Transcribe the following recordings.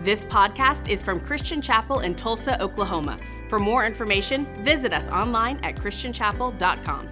This podcast is from Christian Chapel in Tulsa, Oklahoma. For more information, visit us online at christianchapel.com.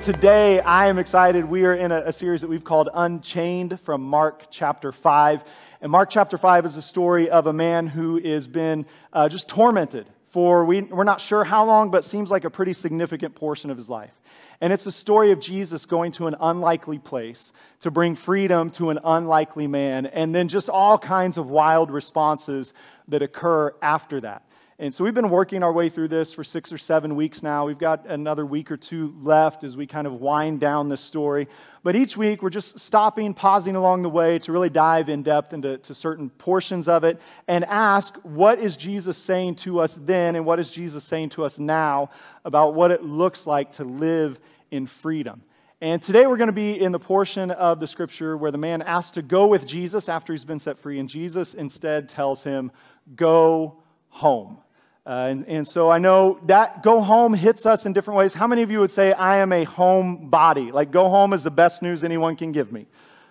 Today, I am excited. We are in a, a, series that we've called Unchained from Mark chapter 5. And Mark chapter 5 is a story of a man who has been uh, just tormented for, we, we're not sure how long, but seems like a pretty significant portion of his life. And it's a story of Jesus going to an unlikely place to bring freedom to an unlikely man, and then just all kinds of wild responses that occur after that. And so we've been working our way through this for six or seven weeks now. We've got another week or two left as we kind of wind down this story. But each week we're just stopping, pausing along the way to really dive in depth into certain portions of it and ask what is Jesus saying to us then and what is Jesus saying to us now about what it looks like to live in freedom. And today we're going to be in the portion of the scripture where the man asks to go with Jesus after he's been set free, and Jesus instead tells him, Go home. Uh, and, and, so I know that go home hits us in different ways. How many of you would say, I am a home body? Like, go home is the best news anyone can give me.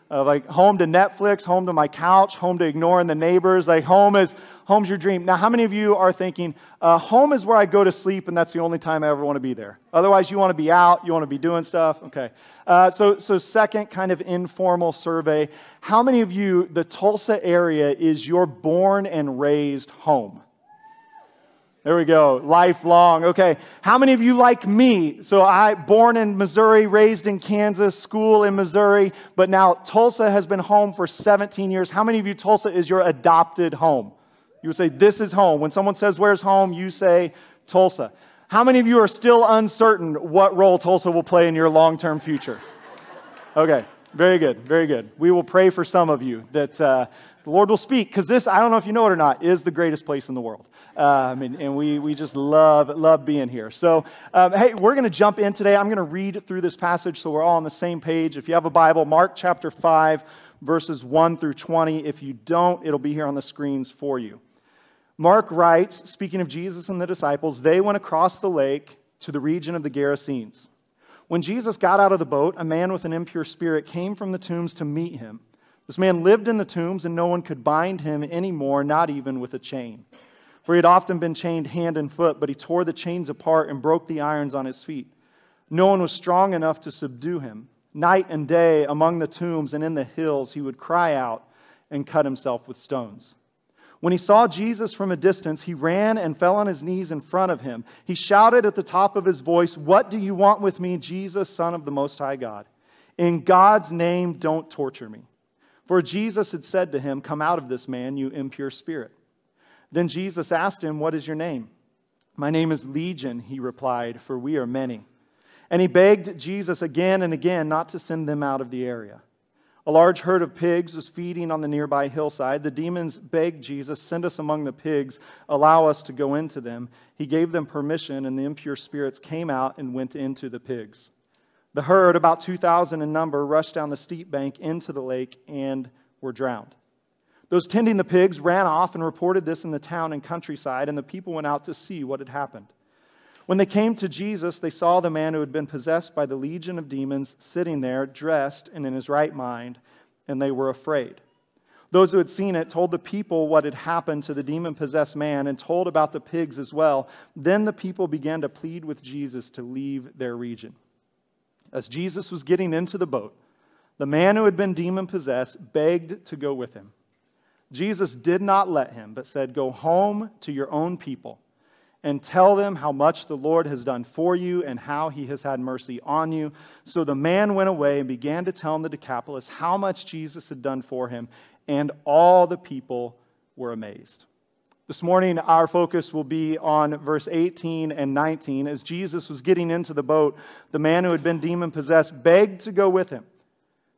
Uh, like, home to Netflix, home to my couch, home to ignoring the neighbors. Like, home is, home's your dream. Now, how many of you are thinking, uh, home is where I go to sleep and that's the only time I ever want to be there? Otherwise, you want to be out, you want to be doing stuff. Okay. Uh, so, so, second kind of informal survey. How many of you, the Tulsa area is your born and raised home? There we go. Lifelong. Okay. How many of you like me? So I born in Missouri, raised in Kansas, school in Missouri, but now Tulsa has been home for 17 years. How many of you Tulsa is your adopted home? You would say this is home. When someone says where's home, you say Tulsa. How many of you are still uncertain what role Tulsa will play in your long-term future? Okay. Very good, very good. We will pray for some of you that uh, the Lord will speak because this, I don't know if you know it or not, is the greatest place in the world. Um, and, and we, we just love, love being here. So, um, hey, we're going to jump in today. I'm going to read through this passage so we're all on the same page. If you have a Bible, Mark chapter 5, verses 1 through 20. If you don't, it'll be here on the screens for you. Mark writes, speaking of Jesus and the disciples, they went across the lake to the region of the Gerasenes. When Jesus got out of the boat, a man with an impure spirit came from the tombs to meet him. This man lived in the tombs, and no one could bind him anymore, not even with a chain. For he had often been chained hand and foot, but he tore the chains apart and broke the irons on his feet. No one was strong enough to subdue him. Night and day, among the tombs and in the hills, he would cry out and cut himself with stones. When he saw Jesus from a distance, he ran and fell on his knees in front of him. He shouted at the top of his voice, What do you want with me, Jesus, Son of the Most High God? In God's name, don't torture me. For Jesus had said to him, Come out of this man, you impure spirit. Then Jesus asked him, What is your name? My name is Legion, he replied, for we are many. And he begged Jesus again and again not to send them out of the area. A large herd of pigs was feeding on the nearby hillside. The demons begged Jesus, Send us among the pigs, allow us to go into them. He gave them permission, and the impure spirits came out and went into the pigs. The herd, about 2,000 in number, rushed down the steep bank into the lake and were drowned. Those tending the pigs ran off and reported this in the town and countryside, and the people went out to see what had happened. When they came to Jesus, they saw the man who had been possessed by the legion of demons sitting there, dressed and in his right mind, and they were afraid. Those who had seen it told the people what had happened to the demon possessed man and told about the pigs as well. Then the people began to plead with Jesus to leave their region. As Jesus was getting into the boat, the man who had been demon possessed begged to go with him. Jesus did not let him, but said, Go home to your own people and tell them how much the Lord has done for you and how he has had mercy on you. So the man went away and began to tell the Decapolis how much Jesus had done for him, and all the people were amazed. This morning, our focus will be on verse 18 and 19. As Jesus was getting into the boat, the man who had been demon possessed begged to go with him.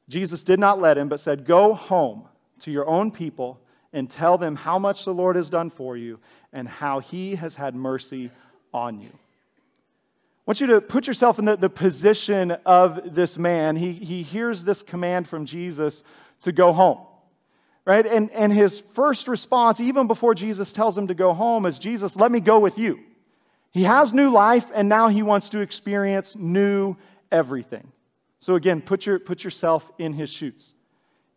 Jesus did not let him, but said, Go home to your own people and tell them how much the Lord has done for you and how he has had mercy on you. I want you to put yourself in the, the position of this man. He, he hears this command from Jesus to go home, right? And, and his first response, even before Jesus tells him to go home, is Jesus, let me go with you. He has new life, and now he wants to experience new everything. So, again, put, your, put yourself in his shoes.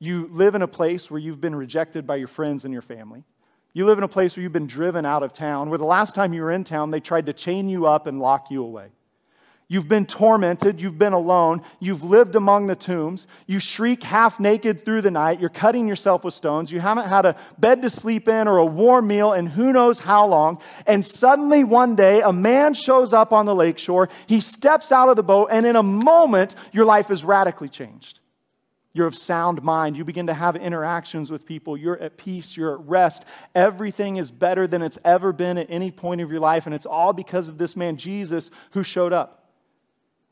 You live in a place where you've been rejected by your friends and your family. You live in a place where you've been driven out of town, where the last time you were in town, they tried to chain you up and lock you away. You've been tormented. You've been alone. You've lived among the tombs. You shriek half naked through the night. You're cutting yourself with stones. You haven't had a bed to sleep in or a warm meal in who knows how long. And suddenly one day, a man shows up on the lakeshore. He steps out of the boat, and in a moment, your life is radically changed. You're of sound mind. You begin to have interactions with people. You're at peace. You're at rest. Everything is better than it's ever been at any point of your life. And it's all because of this man, Jesus, who showed up.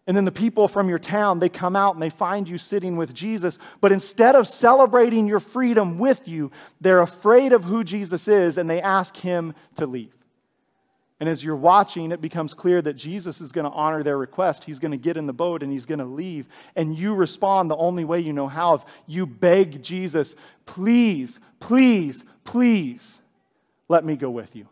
And then the people from your town, they come out and they find you sitting with Jesus. But instead of celebrating your freedom with you, they're afraid of who Jesus is and they ask him to leave. And as you're watching, it becomes clear that Jesus is going to honor their request. He's going to get in the boat and he's going to leave. And you respond the only way you know how. If you beg Jesus, please, please, please, let me go with you.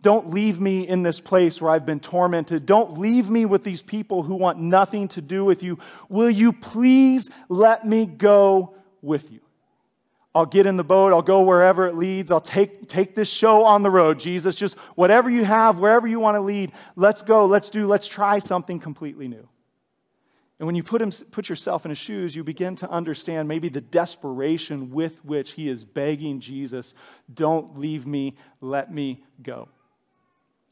Don't leave me in this place where I've been tormented. Don't leave me with these people who want nothing to do with you. Will you please let me go with you? I'll get in the boat. I'll go wherever it leads. I'll take, take this show on the road, Jesus. Just whatever you have, wherever you want to lead, let's go, let's do, let's try something completely new. And when you put, him, put yourself in his shoes, you begin to understand maybe the desperation with which he is begging Jesus, don't leave me, let me go.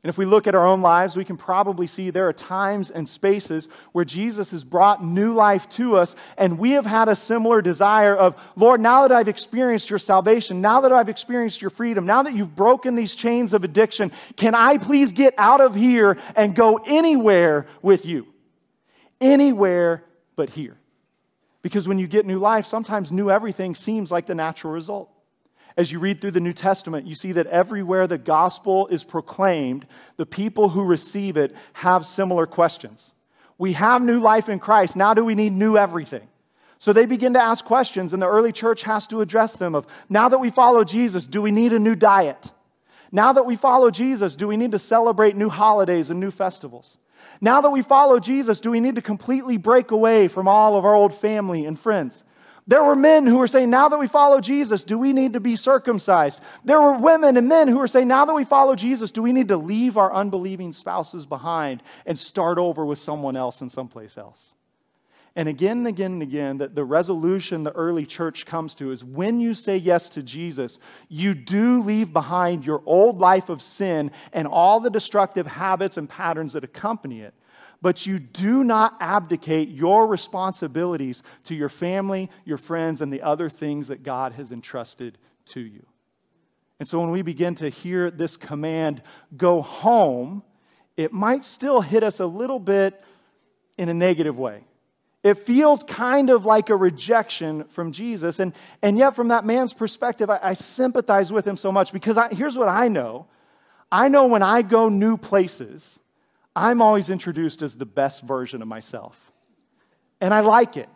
And if we look at our own lives, we can probably see there are times and spaces where Jesus has brought new life to us, and we have had a similar desire of, Lord, now that I've experienced your salvation, now that I've experienced your freedom, now that you've broken these chains of addiction, can I please get out of here and go anywhere with you? Anywhere but here. Because when you get new life, sometimes new everything seems like the natural result as you read through the New Testament, you see that everywhere the gospel is proclaimed, the people who receive it have similar questions. We have new life in Christ. Now, do we need new everything? So they begin to ask questions, and the early church has to address them of now that we follow Jesus, do we need a new diet? Now that we follow Jesus, do we need to celebrate new holidays and new festivals? Now that we follow Jesus, do we need to completely break away from all of our old family and friends? There were men who were saying, now that we follow Jesus, do we need to be circumcised? There were women and men who were saying, now that we follow Jesus, do we need to leave our unbelieving spouses behind and start over with someone else in someplace else? And again and again and again, that the resolution the early church comes to is when you say yes to Jesus, you do leave behind your old life of sin and all the destructive habits and patterns that accompany it but you do not abdicate your responsibilities to your family, your friends, and the other things that God has entrusted to you. And so when we begin to hear this command, go home, it might still hit us a little bit in a negative way. It feels kind of like a rejection from Jesus. And, and yet, from that man's perspective, I, I sympathize with him so much because I, here's what I know I know when I go new places, I'm always introduced as the best version of myself. And I like it,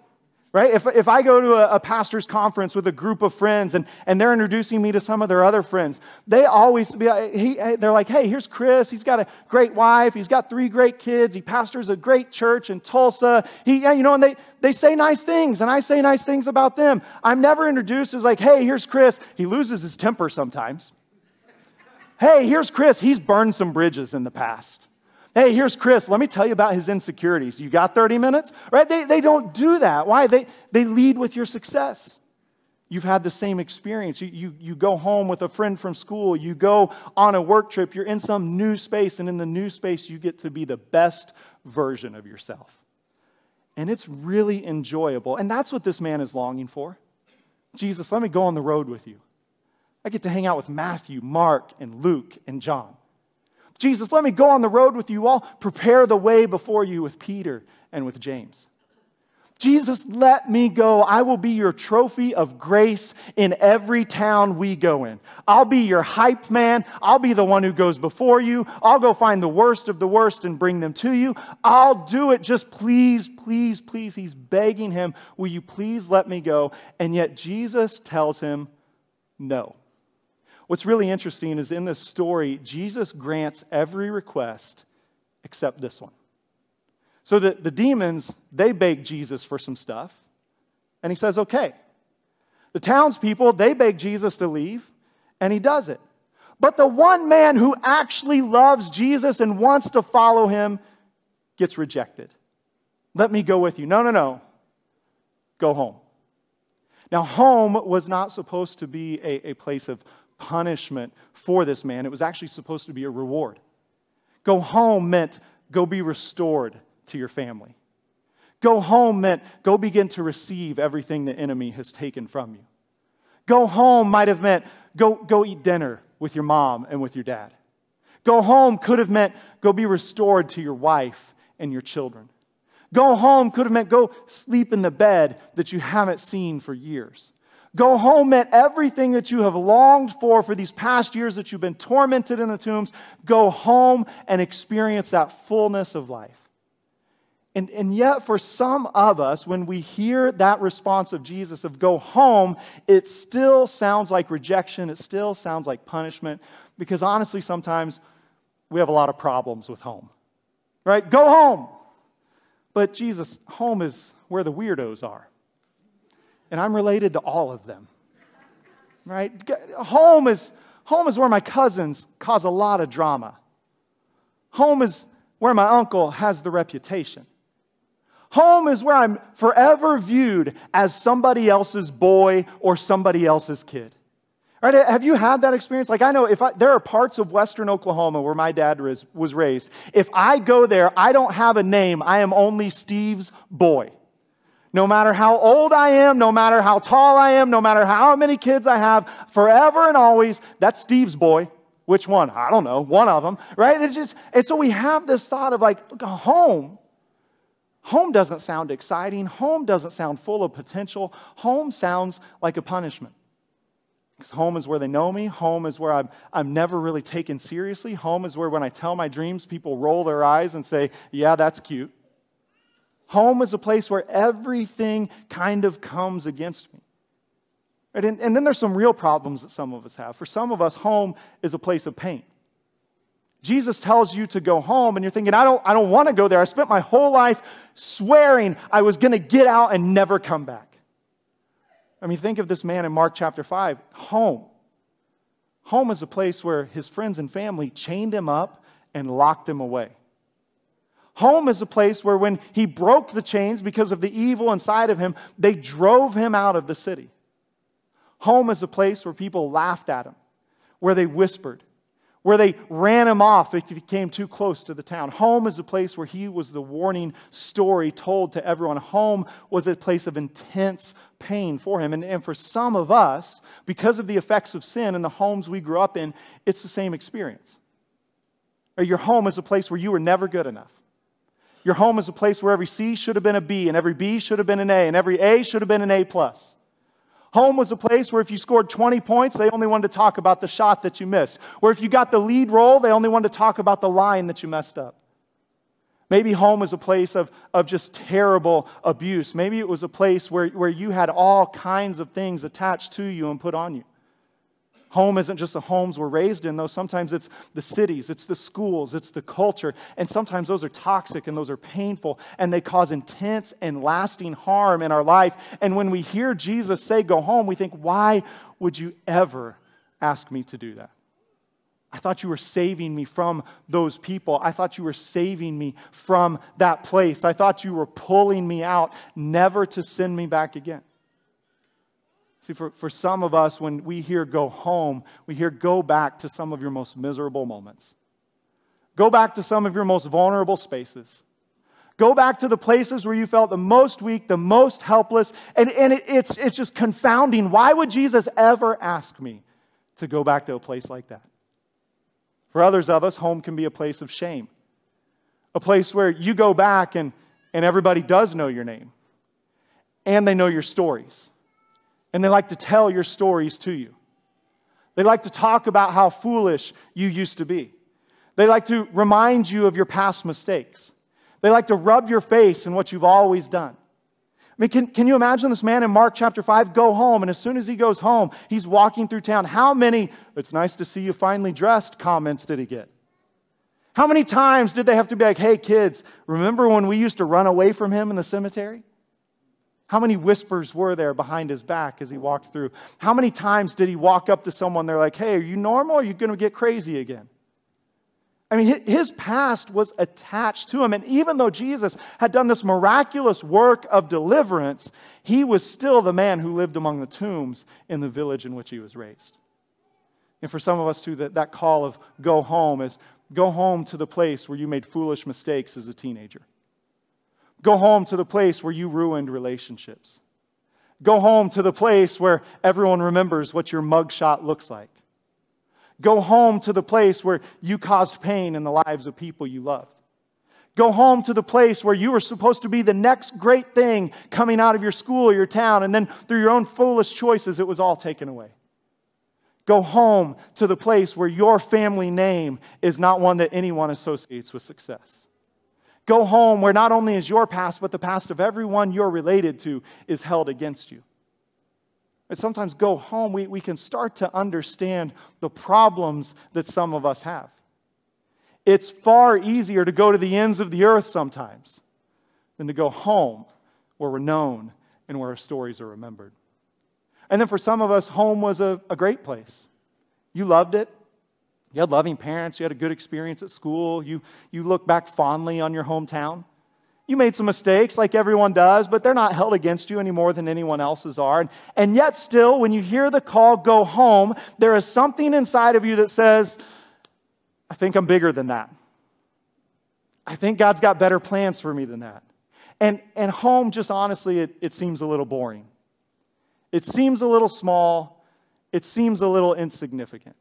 right? If, if I go to a, a, pastor's conference with a group of friends and, and they're introducing me to some of their other friends, they always be uh, he, uh, they're like, hey, here's Chris. He's got a great wife. He's got three great kids. He pastors a great church in Tulsa. He, you know, and they, they say nice things and I say nice things about them. I'm never introduced as like, hey, here's Chris. He loses his temper sometimes. hey, here's Chris. He's burned some bridges in the past. Hey, here's Chris. Let me tell you about his insecurities. You got 30 minutes? Right? They, they don't do that. Why? They, they lead with your success. You've had the same experience. You, you, you go home with a friend from school. You go on a work trip. You're in some new space. And in the new space, you get to be the best version of yourself. And it's really enjoyable. And that's what this man is longing for. Jesus, let me go on the road with you. I get to hang out with Matthew, Mark, and Luke, and John. Jesus, let me go on the road with you all. Prepare the way before you with Peter and with James. Jesus, let me go. I will be your trophy of grace in every town we go in. I'll be your hype man. I'll be the one who goes before you. I'll go find the worst of the worst and bring them to you. I'll do it. Just please, please, please. He's begging him, Will you please let me go? And yet Jesus tells him, No. What's really interesting is in this story, Jesus grants every request except this one. So the, the demons, they beg Jesus for some stuff, and he says, okay. The townspeople, they beg Jesus to leave, and he does it. But the one man who actually loves Jesus and wants to follow him gets rejected. Let me go with you. No, no, no. Go home. Now, home was not supposed to be a, a place of punishment for this man, it was actually supposed to be a reward. Go home meant go be restored to your family. Go home meant go begin to receive everything the enemy has taken from you. Go home might have meant go, go eat dinner with your mom and with your dad. Go home could have meant go be restored to your wife and your children. Go home could have meant go sleep in the bed that you haven't seen for years. Go home meant everything that you have longed for for these past years that you've been tormented in the tombs. Go home and experience that fullness of life. And, and yet, for some of us, when we hear that response of Jesus of go home, it still sounds like rejection. It still sounds like punishment. Because honestly, sometimes we have a lot of problems with home. Right? Go home. But Jesus, home is where the weirdos are. And I'm related to all of them. Right? Home is, home is where my cousins cause a lot of drama. Home is where my uncle has the reputation. Home is where I'm forever viewed as somebody else's boy or somebody else's kid. Right? Have you had that experience? Like, I know if I, there are parts of Western Oklahoma where my dad was, was raised. If I go there, I don't have a name. I am only Steve's boy. No matter how old I am, no matter how tall I am, no matter how many kids I have, forever and always, that's Steve's boy. Which one? I don't know. One of them, right? It's just, and so we have this thought of like, home Home doesn't sound exciting. Home doesn't sound full of potential. Home sounds like a punishment. Because home is where they know me. Home is where I'm, I'm never really taken seriously. Home is where when I tell my dreams, people roll their eyes and say, Yeah, that's cute. Home is a place where everything kind of comes against me. Right? And, and then there's some real problems that some of us have. For some of us, home is a place of pain. Jesus tells you to go home, and you're thinking, I don't, I don't want to go there. I spent my whole life swearing I was going to get out and never come back. I mean, think of this man in Mark chapter 5 home. Home is a place where his friends and family chained him up and locked him away. Home is a place where when he broke the chains because of the evil inside of him, they drove him out of the city. Home is a place where people laughed at him, where they whispered, where they ran him off if he came too close to the town. Home is a place where he was the warning story told to everyone. Home was a place of intense pain for him. And, and for some of us, because of the effects of sin and the homes we grew up in, it's the same experience. Your home is a place where you were never good enough. Your home is a place where every C should have been a B, and every B should have been an A, and every A should have been an A plus. Home was a place where if you scored 20 points, they only wanted to talk about the shot that you missed. Where if you got the lead role, they only wanted to talk about the line that you messed up. Maybe home was a place of, of just terrible abuse. Maybe it was a place where, where you had all kinds of things attached to you and put on you. Home isn't just the homes we're raised in, though. Sometimes it's the cities, it's the schools, it's the culture. And sometimes those are toxic and those are painful and they cause intense and lasting harm in our life. And when we hear Jesus say, Go home, we think, Why would you ever ask me to do that? I thought you were saving me from those people. I thought you were saving me from that place. I thought you were pulling me out, never to send me back again. See, for, for some of us, when we hear go home, we hear go back to some of your most miserable moments. Go back to some of your most vulnerable spaces. Go back to the places where you felt the most weak, the most helpless. And, and it, it's, it's just confounding. Why would Jesus ever ask me to go back to a place like that? For others of us, home can be a place of shame, a place where you go back and, and everybody does know your name and they know your stories and they like to tell your stories to you. They like to talk about how foolish you used to be. They like to remind you of your past mistakes. They like to rub your face in what you've always done. I mean, can, can you imagine this man in Mark chapter 5 go home, and as soon as he goes home, he's walking through town? How many, it's nice to see you finally dressed comments did he get? How many times did they have to be like, hey, kids, remember when we used to run away from him in the cemetery? How many whispers were there behind his back as he walked through? How many times did he walk up to someone, they're like, hey, are you normal? Or are you going to get crazy again? I mean, his past was attached to him. And even though Jesus had done this miraculous work of deliverance, he was still the man who lived among the tombs in the village in which he was raised. And for some of us, too, that, that call of go home is go home to the place where you made foolish mistakes as a teenager. Go home to the place where you ruined relationships. Go home to the place where everyone remembers what your mugshot looks like. Go home to the place where you caused pain in the lives of people you loved. Go home to the place where you were supposed to be the next great thing coming out of your school or your town, and then through your own foolish choices, it was all taken away. Go home to the place where your family name is not one that anyone associates with success. Go home where not only is your past, but the past of everyone you're related to is held against you. And sometimes go home, we, we can start to understand the problems that some of us have. It's far easier to go to the ends of the earth sometimes than to go home where we're known and where our stories are remembered. And then for some of us, home was a, a great place. You loved it, you had loving parents, you had a good experience at school, you, you look back fondly on your hometown. You made some mistakes like everyone does, but they're not held against you any more than anyone else's are. And, and yet, still, when you hear the call, go home, there is something inside of you that says, I think I'm bigger than that. I think God's got better plans for me than that. And, and home, just honestly, it, it seems a little boring. It seems a little small. It seems a little insignificant.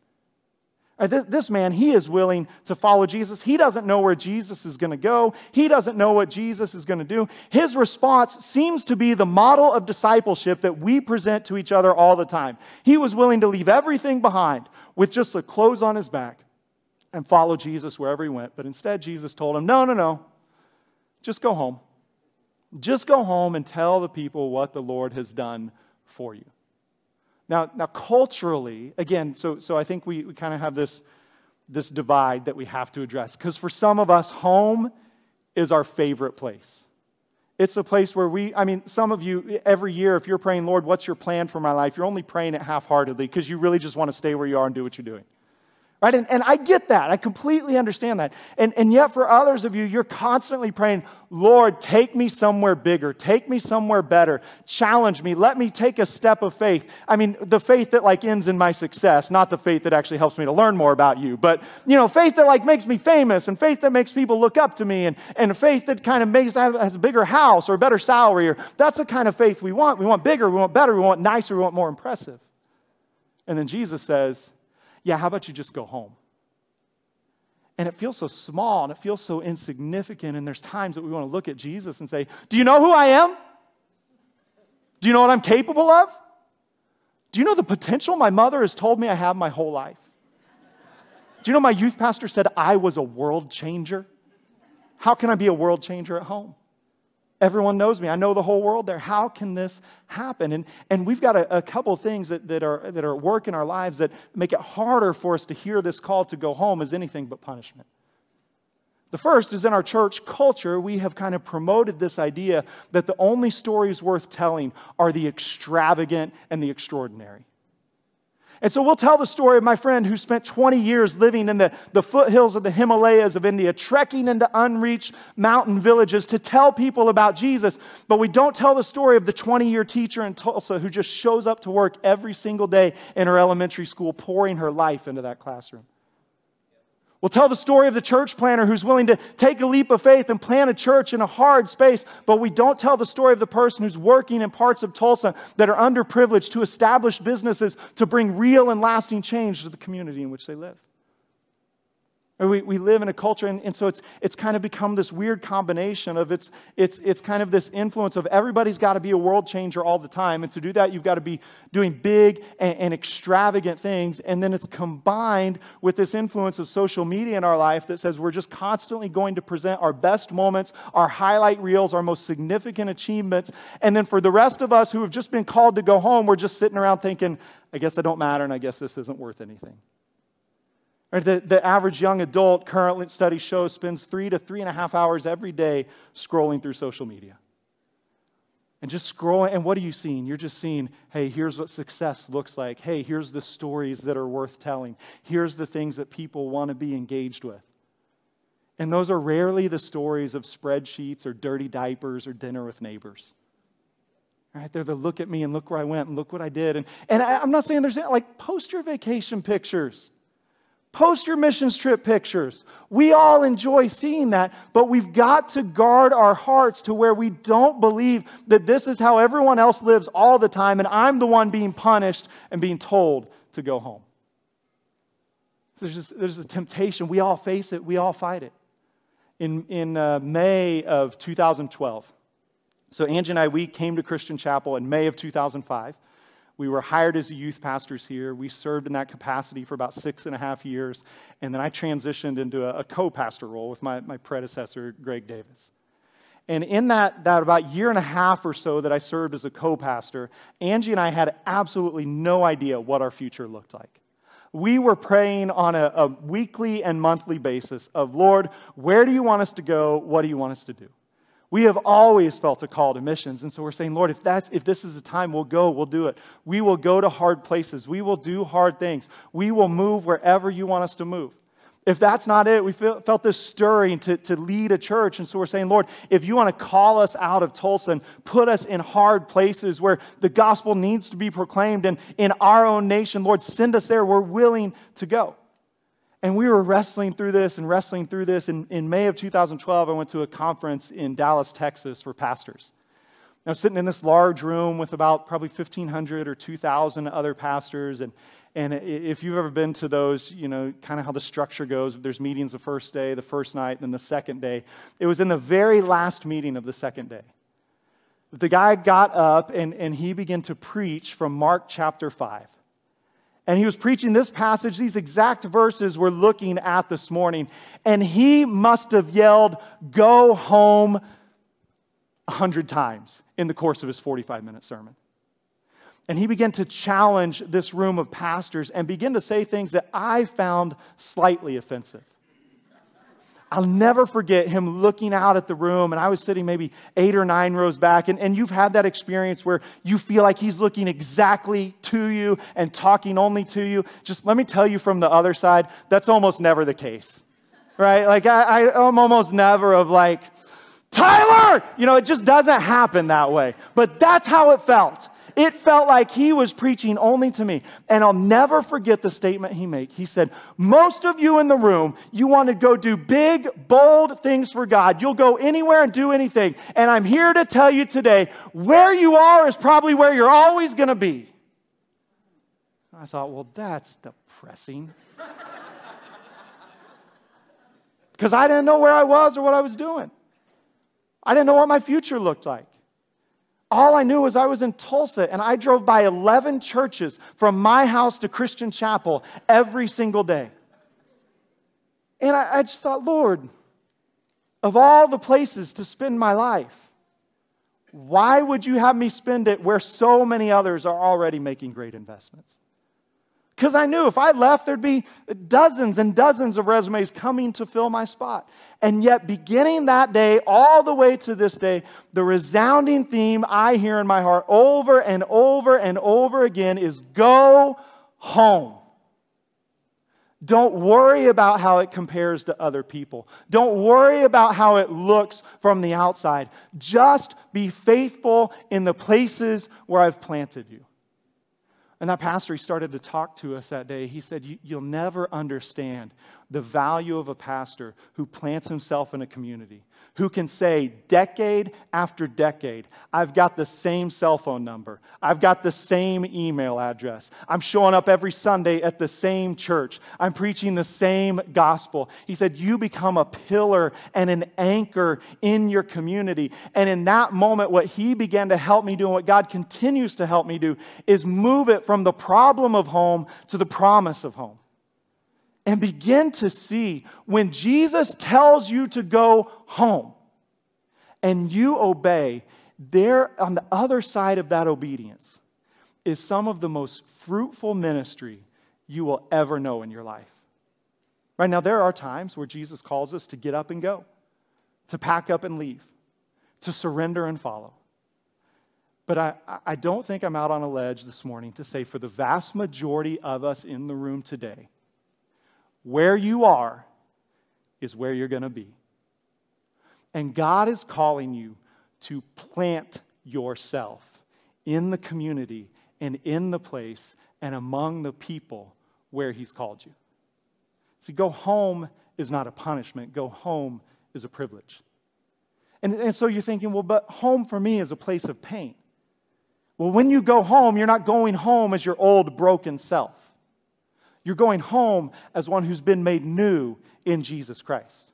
Uh, this man, he is willing to follow Jesus. He doesn't know where Jesus is going to go. He doesn't know what Jesus is going to do. His response seems to be the model of discipleship that we present to each other all the time. He was willing to leave everything behind with just the clothes on his back and follow Jesus wherever he went. But instead, Jesus told him, No, no, no. Just go home. Just go home and tell the people what the Lord has done for you. Now, now culturally, again, so, so I think we, we kind of have this, this divide that we have to address. Because for some of us, home is our favorite place. It's a place where we, I mean, some of you, every year, if you're praying, Lord, what's your plan for my life? You're only praying it half heartedly because you really just want to stay where you are and do what you're doing. Right? And, and I get that. I completely understand that. And, and yet, for others of you, you're constantly praying, Lord, take me somewhere bigger, take me somewhere better, challenge me, let me take a step of faith. I mean, the faith that like ends in my success, not the faith that actually helps me to learn more about you, but you know, faith that like makes me famous and faith that makes people look up to me and, and faith that kind of makes has a bigger house or a better salary. Or that's the kind of faith we want. We want bigger, we want better, we want nicer, we want more impressive. And then Jesus says, yeah, how about you just go home? And it feels so small and it feels so insignificant. And there's times that we want to look at Jesus and say, Do you know who I am? Do you know what I'm capable of? Do you know the potential my mother has told me I have my whole life? Do you know my youth pastor said I was a world changer? How can I be a world changer at home? Everyone knows me. I know the whole world there. How can this happen? And, and we've got a, a couple things that, that, are, that are at work in our lives that make it harder for us to hear this call to go home as anything but punishment. The first is in our church culture, we have kind of promoted this idea that the only stories worth telling are the extravagant and the extraordinary. And so we'll tell the story of my friend who spent 20 years living in the, the foothills of the Himalayas of India, trekking into unreached mountain villages to tell people about Jesus. But we don't tell the story of the 20 year teacher in Tulsa who just shows up to work every single day in her elementary school, pouring her life into that classroom. We'll tell the story of the church planter who's willing to take a leap of faith and plant a church in a hard space, but we don't tell the story of the person who's working in parts of Tulsa that are underprivileged to establish businesses to bring real and lasting change to the community in which they live. We, we live in a culture, and, and so it's, it's kind of become this weird combination of it's, it's, it's kind of this influence of everybody's got to be a world changer all the time. And to do that, you've got to be doing big and, and extravagant things. And then it's combined with this influence of social media in our life that says we're just constantly going to present our best moments, our highlight reels, our most significant achievements. And then for the rest of us who have just been called to go home, we're just sitting around thinking, I guess I don't matter, and I guess this isn't worth anything. Or the, the average young adult, current study shows, spends three to three and a half hours every day scrolling through social media. And just scrolling, and what are you seeing? You're just seeing, hey, here's what success looks like. Hey, here's the stories that are worth telling. Here's the things that people want to be engaged with. And those are rarely the stories of spreadsheets or dirty diapers or dinner with neighbors. Right? They're the look at me and look where I went and look what I did. And, and I, I'm not saying there's like post your vacation pictures. Post your missions trip pictures. We all enjoy seeing that, but we've got to guard our hearts to where we don't believe that this is how everyone else lives all the time, and I'm the one being punished and being told to go home. There's, just, there's a temptation. We all face it, we all fight it. In, in uh, May of 2012, so Angie and I, we came to Christian Chapel in May of 2005. We were hired as youth pastors here. We served in that capacity for about six and a half years. And then I transitioned into a, a co pastor role with my, my predecessor, Greg Davis. And in that, that about year and a half or so that I served as a co pastor, Angie and I had absolutely no idea what our future looked like. We were praying on a, a weekly and monthly basis of, Lord, where do you want us to go? What do you want us to do? We have always felt a call to missions. And so we're saying, Lord, if, that's, if this is the time, we'll go, we'll do it. We will go to hard places. We will do hard things. We will move wherever you want us to move. If that's not it, we feel, felt this stirring to, to lead a church. And so we're saying, Lord, if you want to call us out of Tulsa and put us in hard places where the gospel needs to be proclaimed and in our own nation, Lord, send us there. We're willing to go. And we were wrestling through this and wrestling through this. In, May of 2012, I went to a conference in Dallas, Texas for pastors. I was sitting in this large room with about probably 1,500 or 2,000 other pastors. And, and if you've ever been to those, you know, kind of how the structure goes, there's meetings the first day, the first night, then the second day. It was in the very last meeting of the second day. The guy got up and, and he began to preach from Mark chapter 5. And he was preaching this passage, these exact verses we're looking at this morning. And he must have yelled, Go home, a hundred times in the course of his 45 minute sermon. And he began to challenge this room of pastors and begin to say things that I found slightly offensive. I'll never forget him looking out at the room, and I was sitting maybe eight or nine rows back. And, and you've had that experience where you feel like he's looking exactly to you and talking only to you. Just let me tell you from the other side, that's almost never the case, right? Like, I, I, I'm almost never of like, Tyler! You know, it just doesn't happen that way. But that's how it felt. It felt like he was preaching only to me. And I'll never forget the statement he made. He said, Most of you in the room, you want to go do big, bold things for God. You'll go anywhere and do anything. And I'm here to tell you today where you are is probably where you're always going to be. I thought, well, that's depressing. Because I didn't know where I was or what I was doing. I didn't know what my future looked like. All I knew was I was in Tulsa and I drove by 11 churches from my house to Christian Chapel every single day. And I, I, just thought, Lord, of all the places to spend my life, why would you have me spend it where so many others are already making great investments? Because I knew if I left, there'd be dozens and dozens of resumes coming to fill my spot. And yet, beginning that day all the way to this day, the resounding theme I hear in my heart over and over and over again is go home. Don't worry about how it compares to other people. Don't worry about how it looks from the outside. Just be faithful in the places where I've planted you. And that pastor, he started to talk to us that day. He said, You'll never understand the value of a pastor who plants himself in a community, who can say decade after decade, I've got the same cell phone number, I've got the same email address, I'm showing up every Sunday at the same church, I'm preaching the same gospel. He said, You become a pillar and an anchor in your community. And in that moment, what he began to help me do, and what God continues to help me do, is move it from the problem of home to the promise of home and begin to see when Jesus tells you to go home and you obey, there on the other side of that obedience is some of the most fruitful ministry you will ever know in your life. Right now, there are times where Jesus calls us to get up and go, to pack up and leave, to surrender and follow. But I, I don't think I'm out on a ledge this morning to say for the vast majority of us in the room today, where you are is where you're going to be. And God is calling you to plant yourself in the community and in the place and among the people where He's called you. See, go home is not a punishment, go home is a privilege. And, and so you're thinking, well, but home for me is a place of pain. Well, when you go home, you're not going home as your old broken self. You're going home as one who's been made new in Jesus Christ.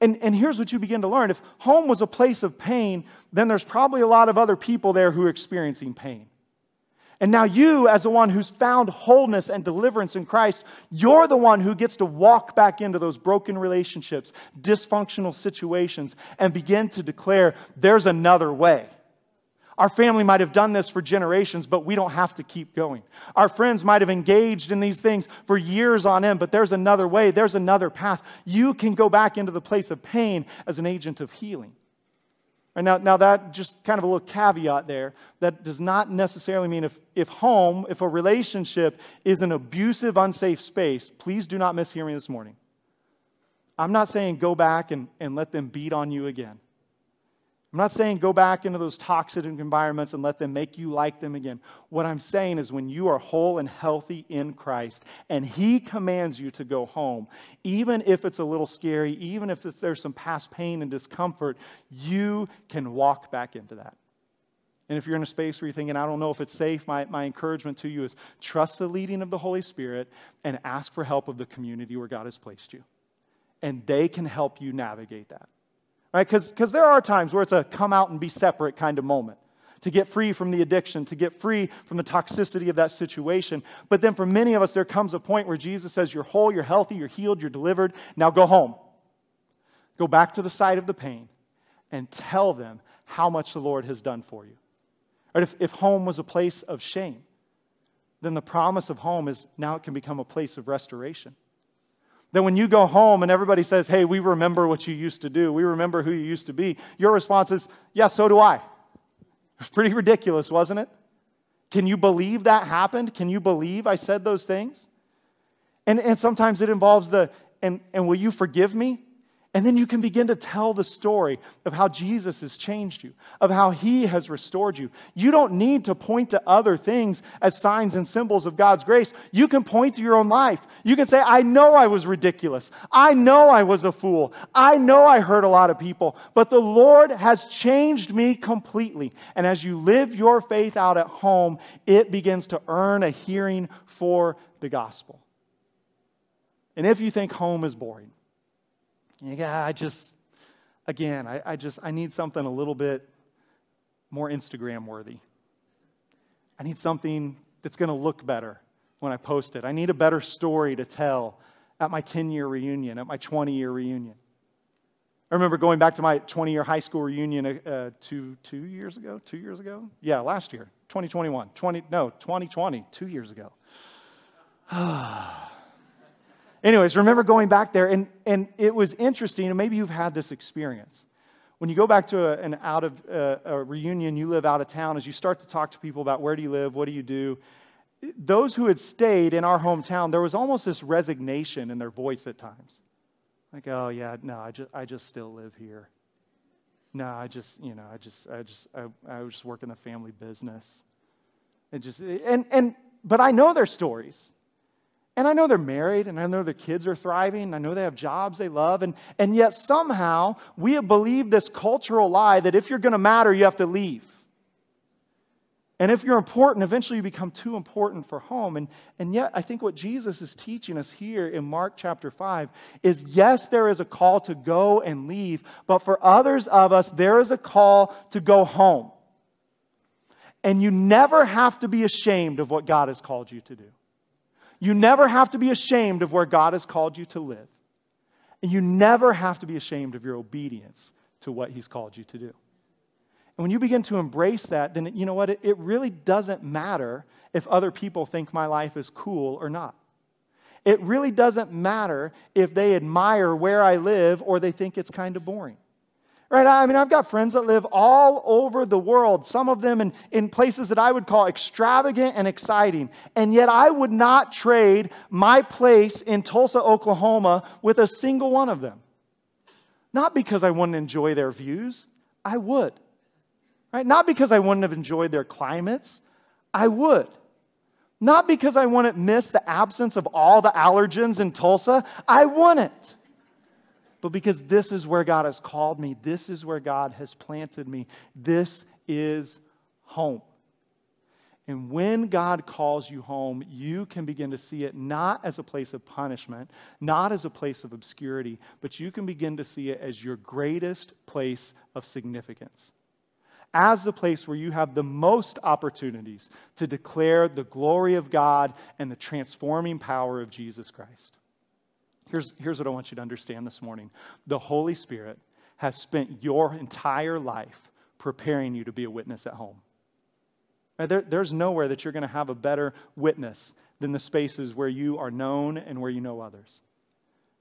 And, and here's what you begin to learn if home was a place of pain, then there's probably a lot of other people there who are experiencing pain. And now, you, as the one who's found wholeness and deliverance in Christ, you're the one who gets to walk back into those broken relationships, dysfunctional situations, and begin to declare there's another way. Our family might have done this for generations, but we don't have to keep going. Our friends might have engaged in these things for years on end, but there's another way, there's another path. You can go back into the place of pain as an agent of healing. And now, now, that just kind of a little caveat there. That does not necessarily mean if, if home, if a relationship is an abusive, unsafe space, please do not mishear me this morning. I'm not saying go back and, and let them beat on you again. I'm not saying go back into those toxic environments and let them make you like them again. What I'm saying is when you are whole and healthy in Christ and He commands you to go home, even if it's a little scary, even if there's some past pain and discomfort, you can walk back into that. And if you're in a space where you're thinking, I don't know if it's safe, my, my encouragement to you is trust the leading of the Holy Spirit and ask for help of the community where God has placed you. And they can help you navigate that right? Because there are times where it's a come out and be separate kind of moment to get free from the addiction, to get free from the toxicity of that situation. But then for many of us, there comes a point where Jesus says, You're whole, you're healthy, you're healed, you're delivered. Now go home. Go back to the side of the pain and tell them how much the Lord has done for you. Right? If, if home was a place of shame, then the promise of home is now it can become a place of restoration. That when you go home and everybody says, hey, we remember what you used to do, we remember who you used to be, your response is, yeah, so do I. It's pretty ridiculous, wasn't it? Can you believe that happened? Can you believe I said those things? And, and sometimes it involves the, and, and will you forgive me? And then you can begin to tell the story of how Jesus has changed you, of how he has restored you. You don't need to point to other things as signs and symbols of God's grace. You can point to your own life. You can say, I know I was ridiculous. I know I was a fool. I know I hurt a lot of people, but the Lord has changed me completely. And as you live your faith out at home, it begins to earn a hearing for the gospel. And if you think home is boring, yeah, I just, again, I, I just, I need something a little bit more Instagram worthy. I need something that's going to look better when I post it. I need a better story to tell at my 10 year reunion, at my 20 year reunion. I remember going back to my 20 year high school reunion uh, two, two years ago, two years ago? Yeah, last year, 2021. 20, no, 2020, two years ago. Anyways, remember going back there, and, and it was interesting, and maybe you've had this experience. When you go back to a, an out of uh, a reunion, you live out of town, as you start to talk to people about where do you live, what do you do, those who had stayed in our hometown, there was almost this resignation in their voice at times. Like, oh, yeah, no, I just, I just still live here. No, I just, you know, I just, I just, I, I was just working the family business. It just, and, and, but I know their stories. And I know they're married, and I know their kids are thriving, I know they have jobs they love, and, and yet somehow we have believed this cultural lie that if you're going to matter, you have to leave. And if you're important, eventually you become too important for home. And, and yet, I think what Jesus is teaching us here in Mark chapter 5 is yes, there is a call to go and leave, but for others of us, there is a call to go home. And you never have to be ashamed of what God has called you to do. You never have to be ashamed of where God has called you to live. And you never have to be ashamed of your obedience to what He's called you to do. And when you begin to embrace that, then you know what? It, it really doesn't matter if other people think my life is cool or not. It really doesn't matter if they admire where I live or they think it's kind of boring. Right? I mean, I've got friends that live all over the world, some of them in, in places that I would call extravagant and exciting. And yet, I would not trade my place in Tulsa, Oklahoma with a single one of them. Not because I wouldn't enjoy their views, I would. Right? Not because I wouldn't have enjoyed their climates, I would. Not because I wouldn't miss the absence of all the allergens in Tulsa, I wouldn't but because this is where God has called me. This is where God has planted me. This is home. And when God calls you home, you can begin to see it not as a place of punishment, not as a place of obscurity, but you can begin to see it as your greatest place of significance. As the place where you have the most opportunities to declare the glory of God and the transforming power of Jesus Christ. Here's, here's what I want you to understand this morning the Holy Spirit has spent your entire life preparing you to be a witness at home. There, there's nowhere that you're going to have a better witness than the spaces where you are known and where you know others.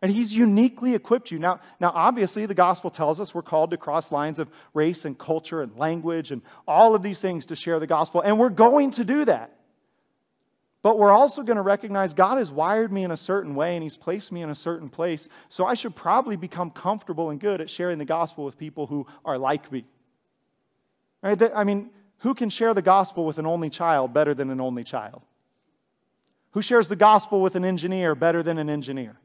And he's uniquely equipped you. Now, now, obviously, the gospel tells us we're called to cross lines of race and culture and language and all of these things to share the gospel. And we're going to do that. But we're also going to recognize God has wired me in a certain way and He's placed me in a certain place. So I should probably become comfortable and good at sharing the gospel with people who are like me. Right? I mean, who can share the gospel with an only child better than an only child? Who shares the gospel with an engineer better than an engineer?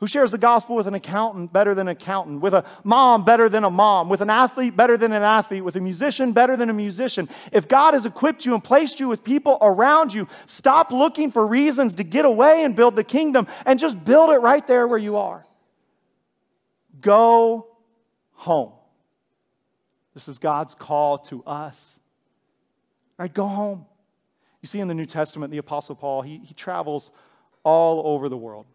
Who shares the gospel with an accountant better than an accountant, with a mom better than a mom, with an athlete better than an athlete, with a musician better than a musician? If God has equipped you and placed you with people around you, stop looking for reasons to get away and build the kingdom and just build it right there where you are. Go home. This is God's call to us. All right, go home. You see in the New Testament, the Apostle Paul, he, he travels all over the world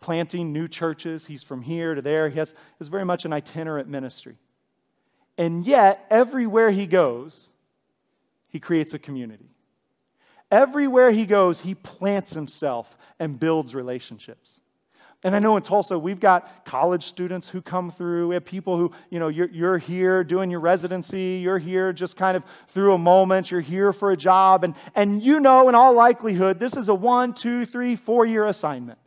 planting new churches. He's from here to there. He has, is very much an itinerant ministry. And yet, everywhere he goes, he creates a community. Everywhere he goes, he plants himself and builds relationships. And I know in Tulsa, we've got college students who come through. We have people who, you know, you're, you're here doing your residency. You're here just kind of through a moment. You're here for a job. And, and you know, in all likelihood, this is a one, two, three, four year assignment.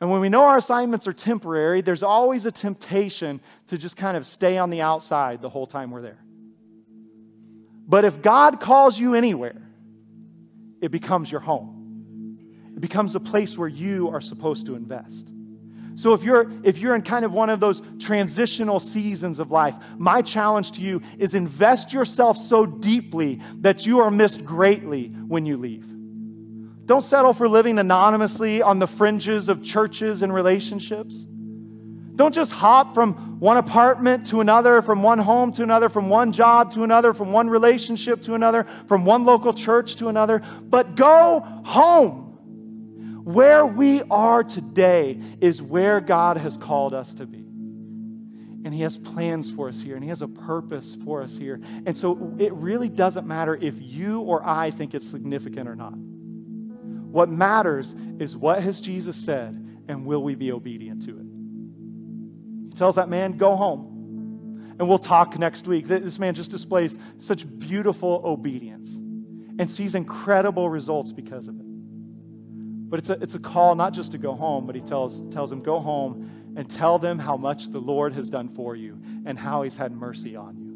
And when we know our assignments are temporary, there's always a temptation to just kind of stay on the outside the whole time we're there. But if God calls you anywhere, it becomes your home. It becomes a place where you are supposed to invest. So if you're if you're in kind of one of those transitional seasons of life, my challenge to you is invest yourself so deeply that you are missed greatly when you leave. Don't settle for living anonymously on the fringes of churches and relationships. Don't just hop from one apartment to another, from one home to another, from one job to another, from one relationship to another, from one local church to another, but go home. Where we are today is where God has called us to be. And He has plans for us here, and He has a purpose for us here. And so it really doesn't matter if you or I think it's significant or not. What matters is what has Jesus said, and will we be obedient to it? He tells that man, Go home. And we'll talk next week. This man just displays such beautiful obedience and sees incredible results because of it. But it's a, it's a call not just to go home, but he tells, tells him, Go home and tell them how much the Lord has done for you and how he's had mercy on you.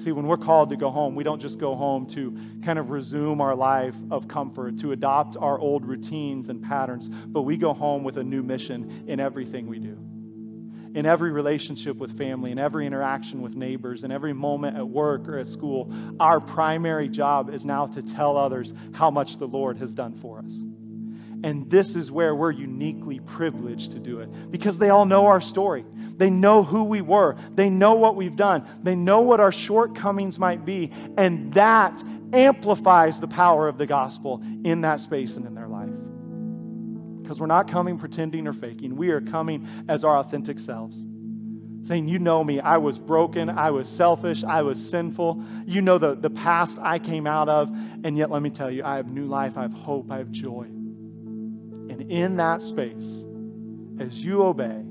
See, when we're called to go home, we don't just go home to kind of resume our life of comfort, to adopt our old routines and patterns, but we go home with a new mission in everything we do. In every relationship with family, in every interaction with neighbors, in every moment at work or at school, our primary job is now to tell others how much the Lord has done for us. And this is where we're uniquely privileged to do it because they all know our story. They know who we were. They know what we've done. They know what our shortcomings might be. And that amplifies the power of the gospel in that space and in their life. Because we're not coming pretending or faking, we are coming as our authentic selves. Saying, You know me, I was broken, I was selfish, I was sinful. You know the, the past I came out of, and yet let me tell you, I have new life, I have hope, I have joy. In that space, as you obey,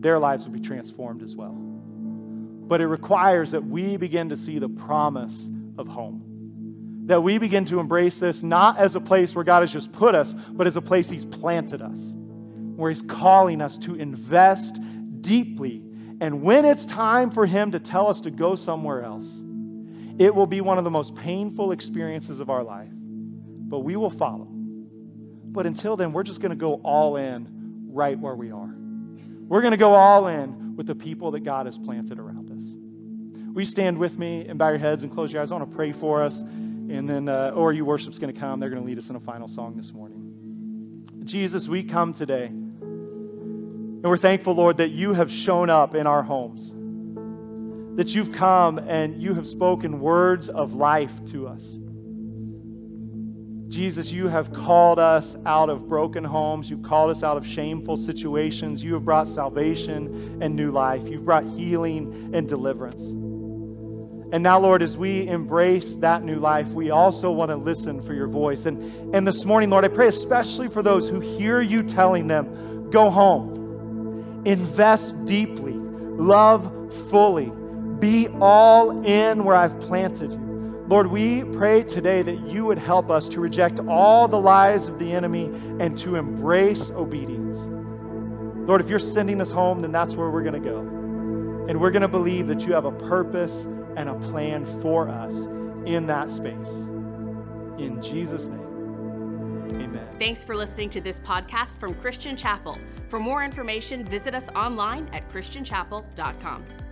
their lives will be transformed as well. But it requires that we begin to see the promise of home. That we begin to embrace this not as a place where God has just put us, but as a place He's planted us, where He's calling us to invest deeply. And when it's time for Him to tell us to go somewhere else, it will be one of the most painful experiences of our life, but we will follow. But until then, we're just going to go all in right where we are. We're going to go all in with the people that God has planted around us. We stand with me and bow your heads and close your eyes. I want to pray for us, and then uh, ORU Worship's going to come. They're going to lead us in a final song this morning. Jesus, we come today, and we're thankful, Lord, that you have shown up in our homes that you've come and you have spoken words of life to us. Jesus, you have called us out of broken homes. You've called us out of shameful situations. You have brought salvation and new life. You've brought healing and deliverance. And now, Lord, as we embrace that new life, we also want to listen for your voice. And, and this morning, Lord, I pray especially for those who hear you telling them, go home, invest deeply, love fully be all in where I've planted you. Lord, we pray today that you would help us to reject all the lies of the enemy and to embrace obedience. Lord, if you're sending us home, then that's where we're going to go. And we're going to believe that you have a purpose and a plan for us in that space. In Jesus' name, amen. Thanks for listening to this podcast from Christian Chapel. For more information, visit us online at christianchapel.com.